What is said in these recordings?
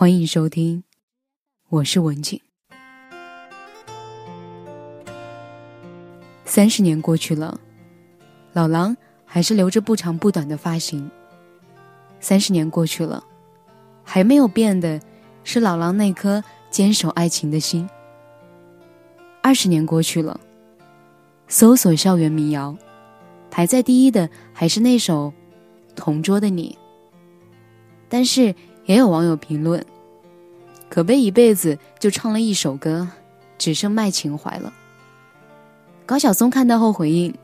欢迎收听，我是文景。三十年过去了，老狼还是留着不长不短的发型。三十年过去了，还没有变的是老狼那颗坚守爱情的心。二十年过去了，搜索校园民谣，排在第一的还是那首《同桌的你》。但是。也有网友评论：“可悲一辈子就唱了一首歌，只剩卖情怀了。”高晓松看到后回应：“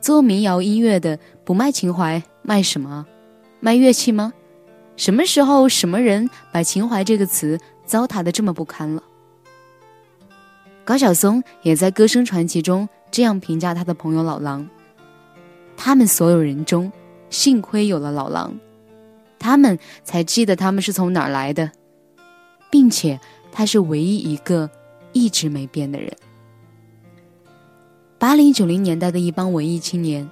做民谣音乐的不卖情怀，卖什么？卖乐器吗？什么时候什么人把情怀这个词糟蹋的这么不堪了？”高晓松也在《歌声传奇》中这样评价他的朋友老狼：“他们所有人中，幸亏有了老狼。”他们才记得他们是从哪儿来的，并且他是唯一一个一直没变的人。八零九零年代的一帮文艺青年，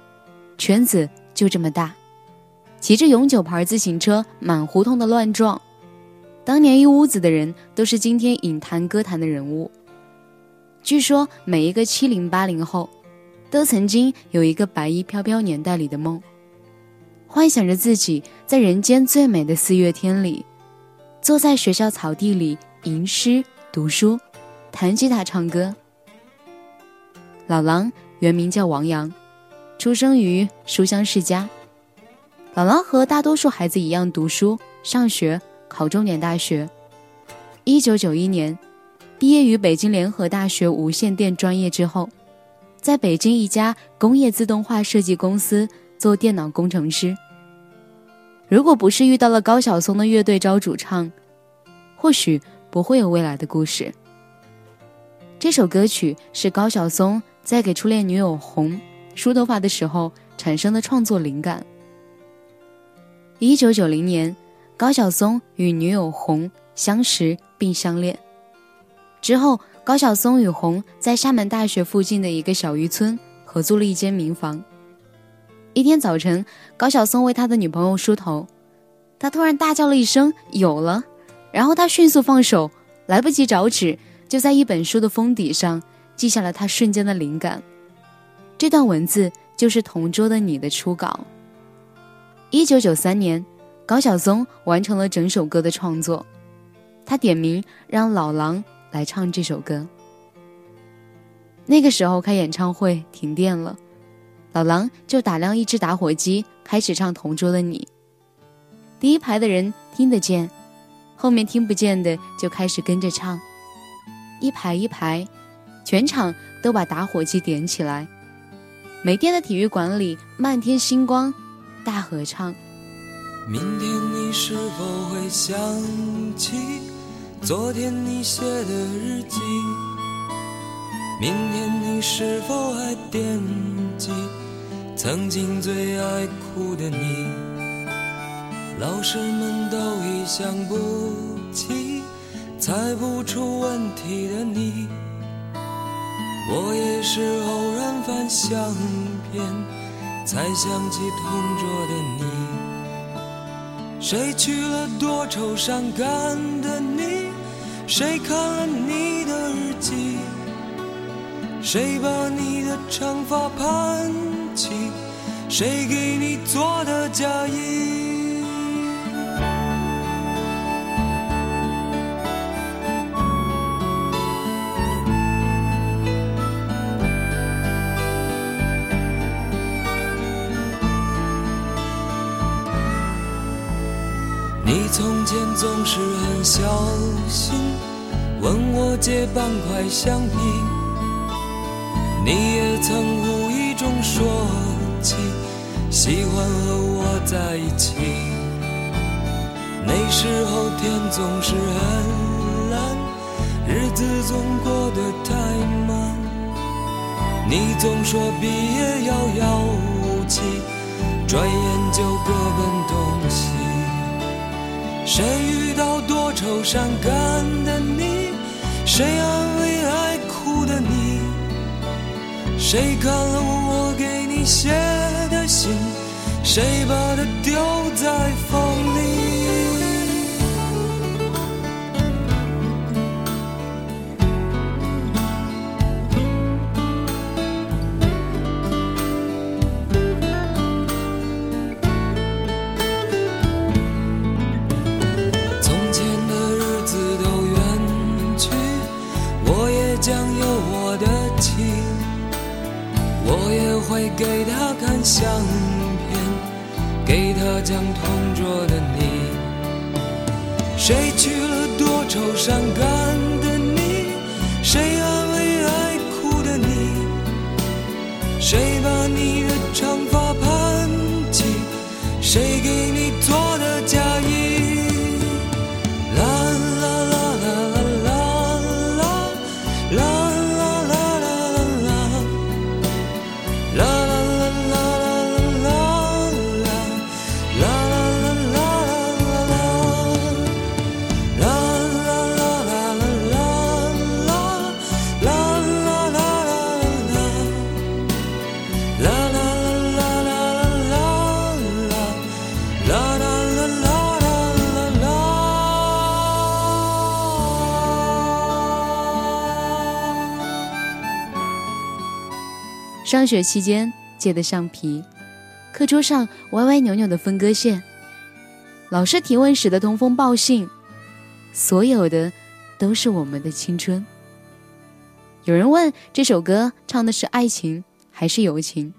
圈子就这么大，骑着永久牌自行车满胡同的乱撞。当年一屋子的人都是今天影坛歌坛的人物。据说每一个七零八零后，都曾经有一个白衣飘飘年代里的梦。幻想着自己在人间最美的四月天里，坐在学校草地里吟诗读书，弹吉他唱歌。老狼原名叫王阳，出生于书香世家。老狼和大多数孩子一样读书、上学、考重点大学。一九九一年，毕业于北京联合大学无线电专业之后，在北京一家工业自动化设计公司。做电脑工程师。如果不是遇到了高晓松的乐队招主唱，或许不会有未来的故事。这首歌曲是高晓松在给初恋女友红梳头发的时候产生的创作灵感。一九九零年，高晓松与女友红相识并相恋，之后高晓松与红在厦门大学附近的一个小渔村合租了一间民房。一天早晨，高晓松为他的女朋友梳头，他突然大叫了一声“有了”，然后他迅速放手，来不及找纸，就在一本书的封底上记下了他瞬间的灵感。这段文字就是《同桌的你》的初稿。一九九三年，高晓松完成了整首歌的创作，他点名让老狼来唱这首歌。那个时候开演唱会停电了。老狼就打亮一只打火机，开始唱《同桌的你》。第一排的人听得见，后面听不见的就开始跟着唱。一排一排，全场都把打火机点起来。没电的体育馆里，漫天星光，大合唱。明天你是否会想起昨天你写的日记？明天你是否还惦记？曾经最爱哭的你，老师们都已想不起，猜不出问题的你，我也是偶然翻相片，才想起同桌的你。谁娶了多愁善感的你？谁看了你的日记？谁把你的长发盘起？谁给你做的嫁衣？你从前总是很小心，问我借半块橡皮。你也曾无意中说起。喜欢和我在一起，那时候天总是很蓝，日子总过得太慢。你总说毕业遥遥无期，转眼就各奔东西。谁遇到多愁善感的你？谁安慰爱哭的你？谁看了我给你写的信？谁把它丢在风里？相片，给他讲同桌的你。谁娶了多愁善感上学期间借的橡皮，课桌上歪歪扭扭的分割线，老师提问时的通风报信，所有的都是我们的青春。有人问这首歌唱的是爱情还是友情？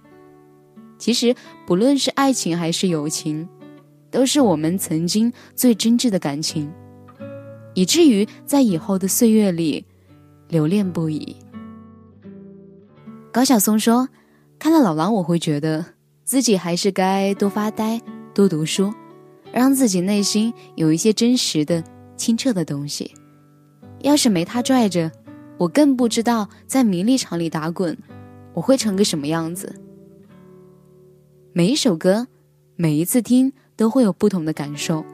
其实不论是爱情还是友情，都是我们曾经最真挚的感情，以至于在以后的岁月里留恋不已。高晓松说：“看了老狼，我会觉得自己还是该多发呆、多读书，让自己内心有一些真实的、清澈的东西。要是没他拽着，我更不知道在名利场里打滚，我会成个什么样子。每一首歌，每一次听都会有不同的感受，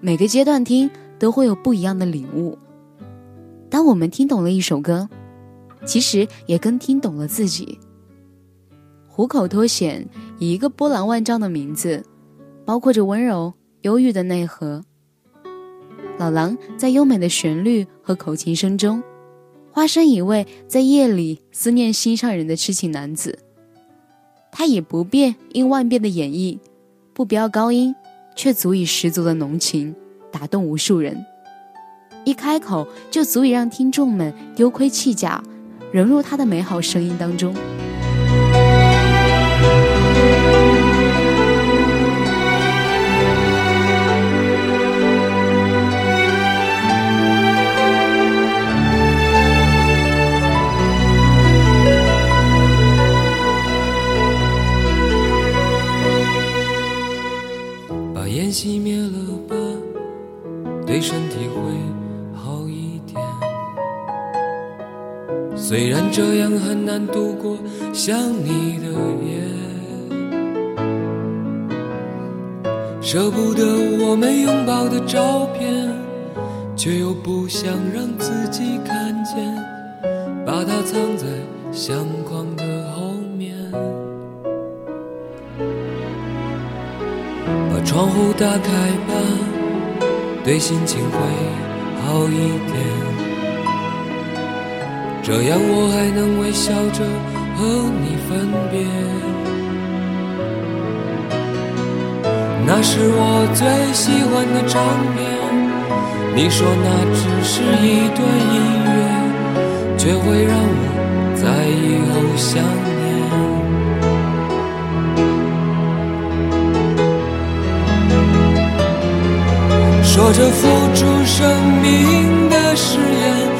每个阶段听都会有不一样的领悟。当我们听懂了一首歌。”其实也更听懂了自己。虎口脱险以一个波澜万丈的名字，包括着温柔忧郁的内核。老狼在优美的旋律和口琴声中，化身一位在夜里思念心上人的痴情男子。他以不变应万变的演绎，不飙高音，却足以十足的浓情打动无数人。一开口就足以让听众们丢盔弃甲。融入他的美好声音当中。把烟熄灭了吧，对身体虽然这样很难度过想你的夜，舍不得我们拥抱的照片，却又不想让自己看见，把它藏在相框的后面，把窗户打开吧，对心情会好一点。这样我还能微笑着和你分别。那是我最喜欢的唱片。你说那只是一段音乐，却会让我在以后想念。说着付出生命的誓言。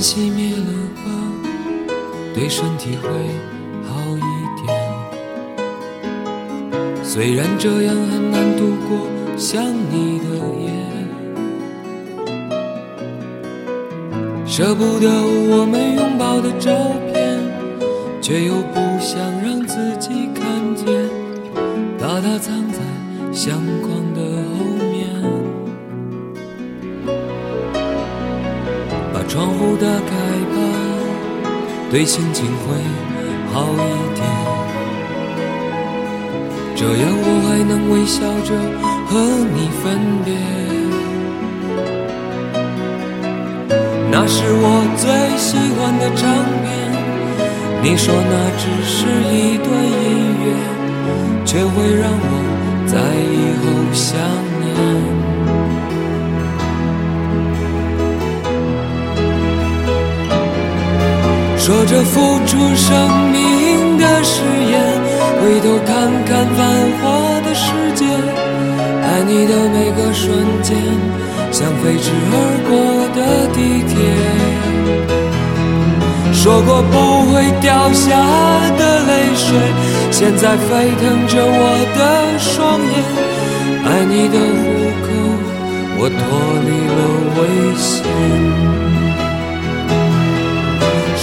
熄灭了吧，对身体会好一点。虽然这样很难度过想你的夜，舍不得我们拥抱的照片，却又不想让自己看见，把它藏在相框窗户打开吧，对心情会好一点。这样我还能微笑着和你分别。那是我最喜欢的唱片，你说那只是一段音乐，却会让我在以后想说着付出生命的誓言。回头看看繁华的世界，爱你的每个瞬间，像飞驰而过的地铁。说过不会掉下的泪水，现在沸腾着我的双眼。爱你的虎口，我脱离了危险。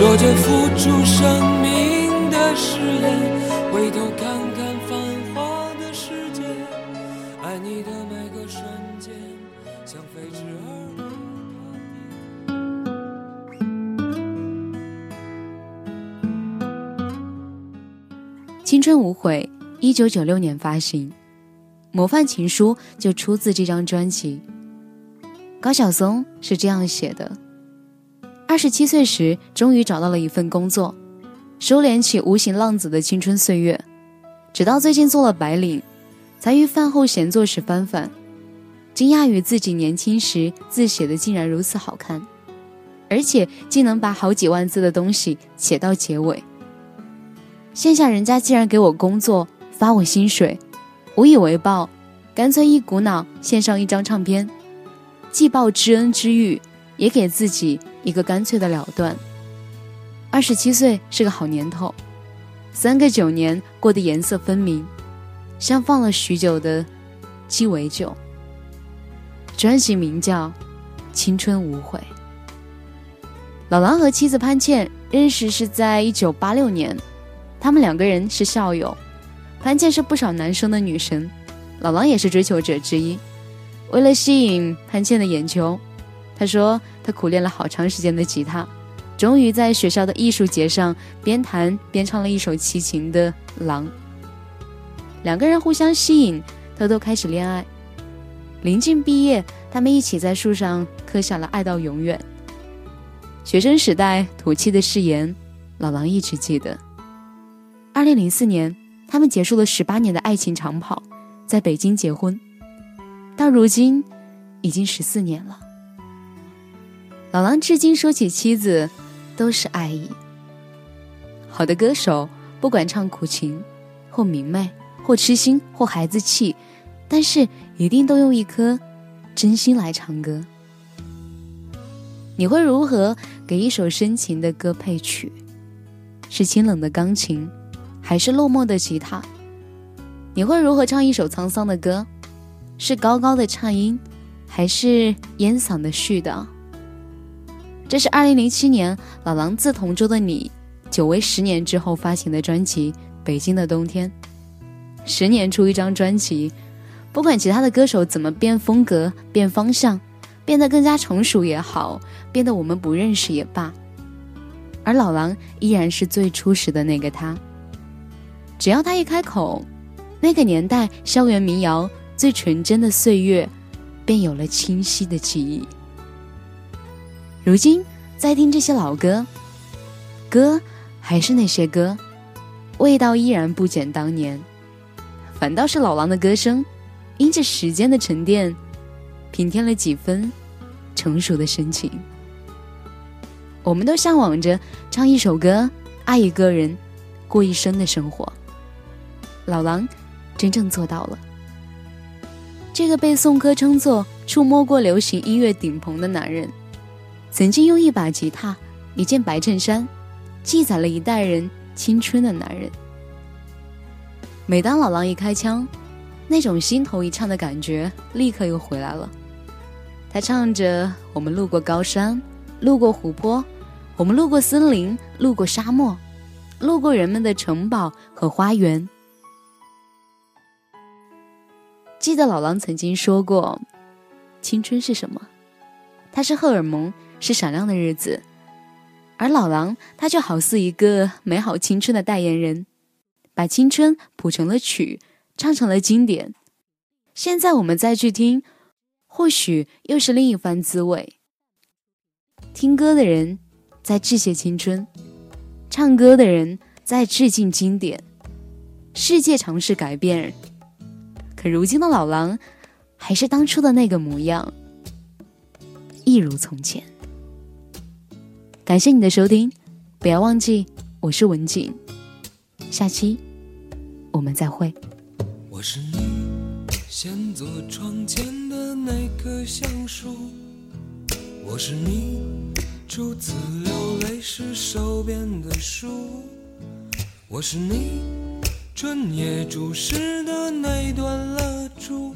说着付出生命的誓言，回头看看繁华的世界，爱你的每个瞬间，像飞驰而过。青春无悔，一九九六年发行，《模范情书》就出自这张专辑。高晓松是这样写的。二十七岁时，终于找到了一份工作，收敛起无形浪子的青春岁月。直到最近做了白领，才于饭后闲坐时翻翻，惊讶于自己年轻时字写的竟然如此好看，而且竟能把好几万字的东西写到结尾。线下人家既然给我工作，发我薪水，无以为报，干脆一股脑献上一张唱片，既报知恩之遇，也给自己。一个干脆的了断。二十七岁是个好年头，三个九年过得颜色分明，像放了许久的鸡尾酒。专辑名叫《青春无悔》。老狼和妻子潘倩认识是在一九八六年，他们两个人是校友。潘倩是不少男生的女神，老狼也是追求者之一。为了吸引潘倩的眼球。他说，他苦练了好长时间的吉他，终于在学校的艺术节上边弹边唱了一首齐秦的《狼》。两个人互相吸引，偷偷开始恋爱。临近毕业，他们一起在树上刻下了“爱到永远”。学生时代土气的誓言，老狼一直记得。二零零四年，他们结束了十八年的爱情长跑，在北京结婚。到如今，已经十四年了。老狼至今说起妻子，都是爱意。好的歌手，不管唱苦情，或明媚，或痴心，或孩子气，但是一定都用一颗真心来唱歌。你会如何给一首深情的歌配曲？是清冷的钢琴，还是落寞的吉他？你会如何唱一首沧桑的歌？是高高的颤音，还是烟嗓的絮叨？这是二零零七年老狼自同桌的你，久违十年之后发行的专辑《北京的冬天》。十年出一张专辑，不管其他的歌手怎么变风格、变方向，变得更加成熟也好，变得我们不认识也罢，而老狼依然是最初始的那个他。只要他一开口，那个年代校园民谣最纯真的岁月，便有了清晰的记忆。如今再听这些老歌，歌还是那些歌，味道依然不减当年。反倒是老狼的歌声，因着时间的沉淀，平添了几分成熟的深情。我们都向往着唱一首歌，爱一个人，过一生的生活。老狼真正做到了。这个被宋柯称作触摸过流行音乐顶棚的男人，曾经用一把吉他、一件白衬衫，记载了一代人青春的男人。每当老狼一开枪，那种心头一颤的感觉立刻又回来了。他唱着：“我们路过高山，路过湖泊，我们路过森林，路过沙漠，路过人们的城堡和花园。”记得老狼曾经说过：“青春是什么？它是荷尔蒙，是闪亮的日子。”而老狼他就好似一个美好青春的代言人，把青春谱成了曲，唱成了经典。现在我们再去听，或许又是另一番滋味。听歌的人在致谢青春，唱歌的人在致敬经典。世界尝试改变。可如今的老狼，还是当初的那个模样，一如从前。感谢你的收听，不要忘记我是文景，下期我们再会。我是你先坐窗前的那棵橡树，我是你初次流泪时手边的书，我是你。春夜注视的那段蜡烛，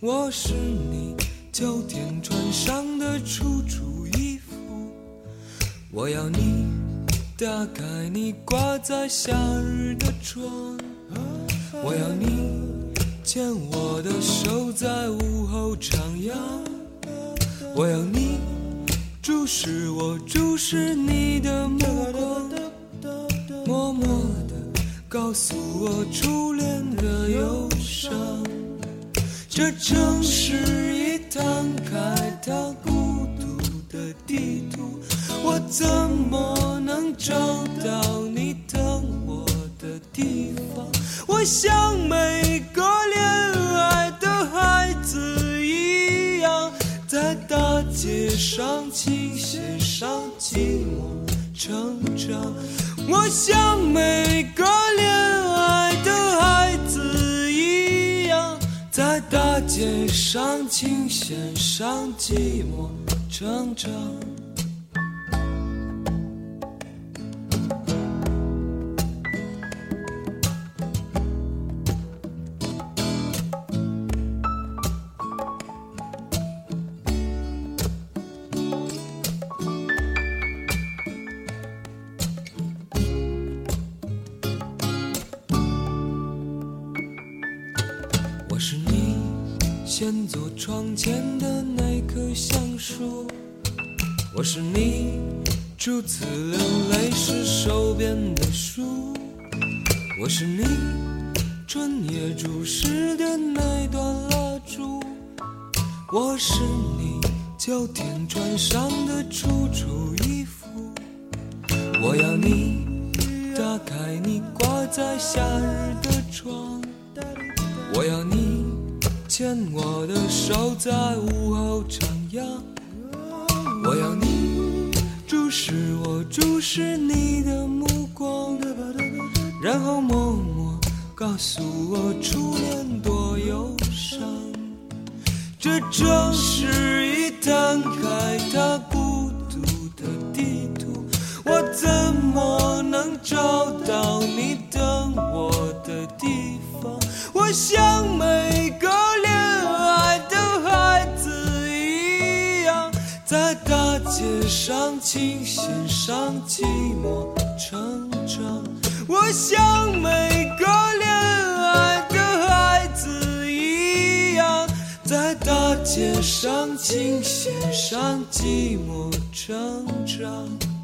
我是你秋天穿上的楚楚。我要你打开你挂在夏日的窗，我要你牵我的手在午后徜徉，我要你注视我注视你的目光，默默的。告诉我初恋的忧伤，这城市已摊开它孤独的地图，我怎么能找到你等我的地方？我像每个恋爱的孩子一样，在大街上琴弦上寂寞成长。我像每个恋爱的孩子一样，在大街上琴弦上寂寞成长。先坐窗前的那棵橡树，我是你初次流泪时手边的书，我是你春夜注视的那段蜡烛，我是你秋天穿上的楚楚衣服，我要你打开你挂在夏日的窗，我要你。牵我的手，在午后徜徉。我要你注视我，注视你的目光，然后默默告诉我初恋多忧伤。这城市已摊开它孤独的地图，我怎么能找到你等我的地方？我想每街上，琴弦上，寂寞成长。我像每个恋爱的孩子一样，在大街上，琴弦上，寂寞成长。